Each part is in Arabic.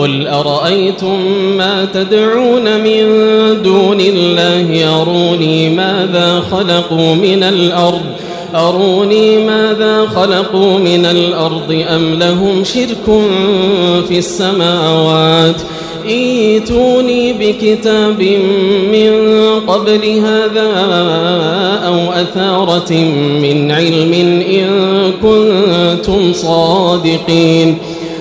قل أرأيتم ما تدعون من دون الله؟ أروني ماذا خلقوا من الأرض؟ أروني ماذا خلقوا من الأرض؟ أم لهم شرك في السماوات؟ إيتوني بكتاب من قبل هذا أو أثارة من علم إن كنتم صادقين.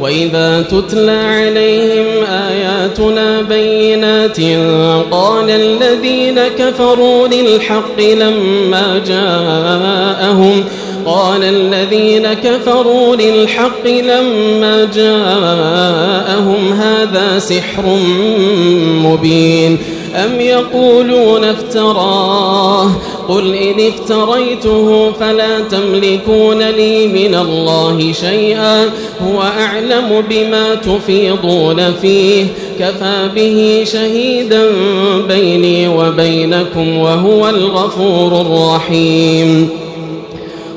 وإذا تتلى عليهم آياتنا بينات قال الذين كفروا للحق لما جاءهم قال الذين كفروا للحق لما جاءهم هذا سحر مبين أم يقولون افتراه قل إن افتريته فلا تملكون لي من الله شيئا هو أعلم بما تفيضون فيه كفى به شهيدا بيني وبينكم وهو الغفور الرحيم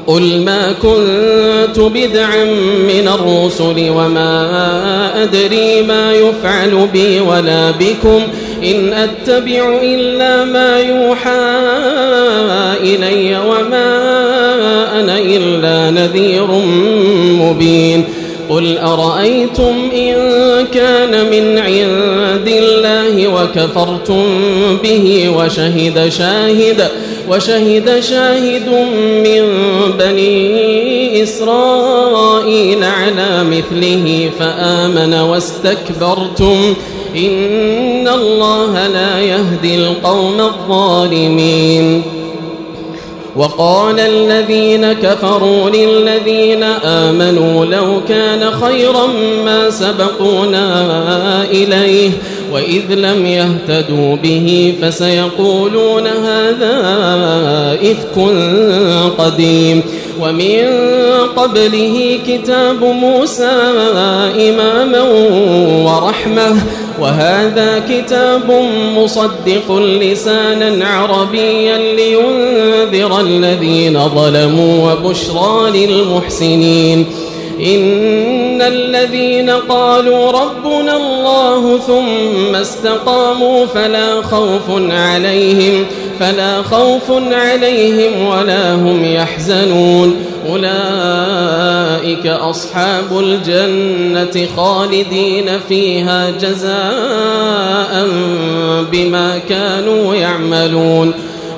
قل ما كنت بدعا من الرسل وما أدري ما يفعل بي ولا بكم إن أتبع إلا ما يوحى إلي وما أنا إلا نذير مبين. قل أرأيتم إن كان من عند الله وكفرتم به وشهد شاهد وشهد شاهد من بني إسرائيل على مثله فآمن واستكبرتم إن الله لا يهدي القوم الظالمين. وقال الذين كفروا للذين آمنوا لو كان خيرا ما سبقونا إليه وإذ لم يهتدوا به فسيقولون هذا إفك قديم. ومن قبله كتاب موسى إماما ورحمة وهذا كتاب مصدق لسانا عربيا لينذر الذين ظلموا وبشرى للمحسنين. إن الذين قالوا ربنا الله ثم استقاموا فلا خوف عليهم فلا خوف عليهم ولا هم يحزنون. أولئك أصحاب الجنة خالدين فيها جزاء بما كانوا يعملون.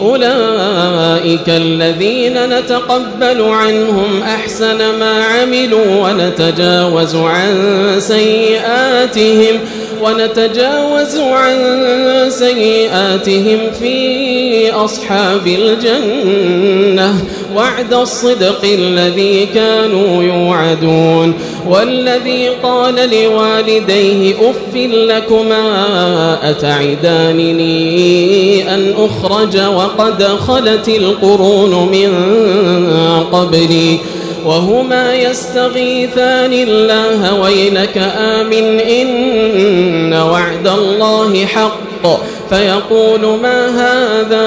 أولئك الذين نتقبل عنهم أحسن ما عملوا ونتجاوز عن سيئاتهم ونتجاوز عن سيئاتهم في أصحاب الجنة وعد الصدق الذي كانوا يوعدون. والذي قال لوالديه أف لكما أتعدانني أن أخرج وقد خلت القرون من قبلي. وهما يستغيثان الله ويلك آمن إن وعد الله حق. فيقول ما هذا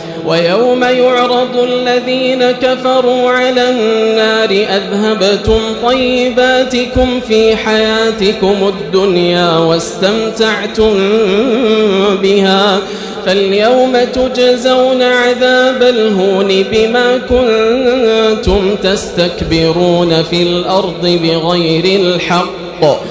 ويوم يعرض الذين كفروا على النار أذهبتم طيباتكم في حياتكم الدنيا واستمتعتم بها فاليوم تجزون عذاب الهون بما كنتم تستكبرون في الأرض بغير الحق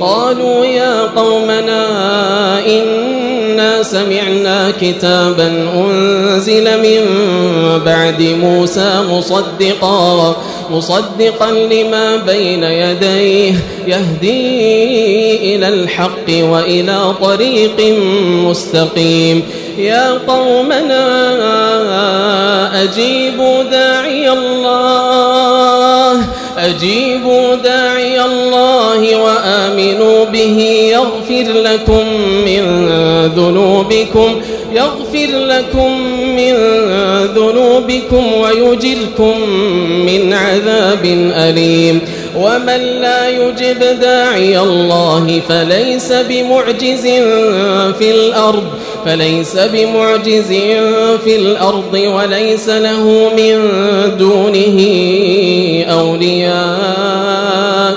قالوا يا قومنا إنا سمعنا كتابا أنزل من بعد موسى مصدقا مصدقا لما بين يديه يهدي إلى الحق وإلى طريق مستقيم. يا قومنا أجيبوا داعي الله أجيبوا داعي به يغفر لكم من ذنوبكم يغفر لكم من ذنوبكم ويجركم من عذاب أليم. ومن لا يجب داعي الله فليس بمعجز في الأرض فليس بمعجز في الأرض وليس له من دونه أولياء.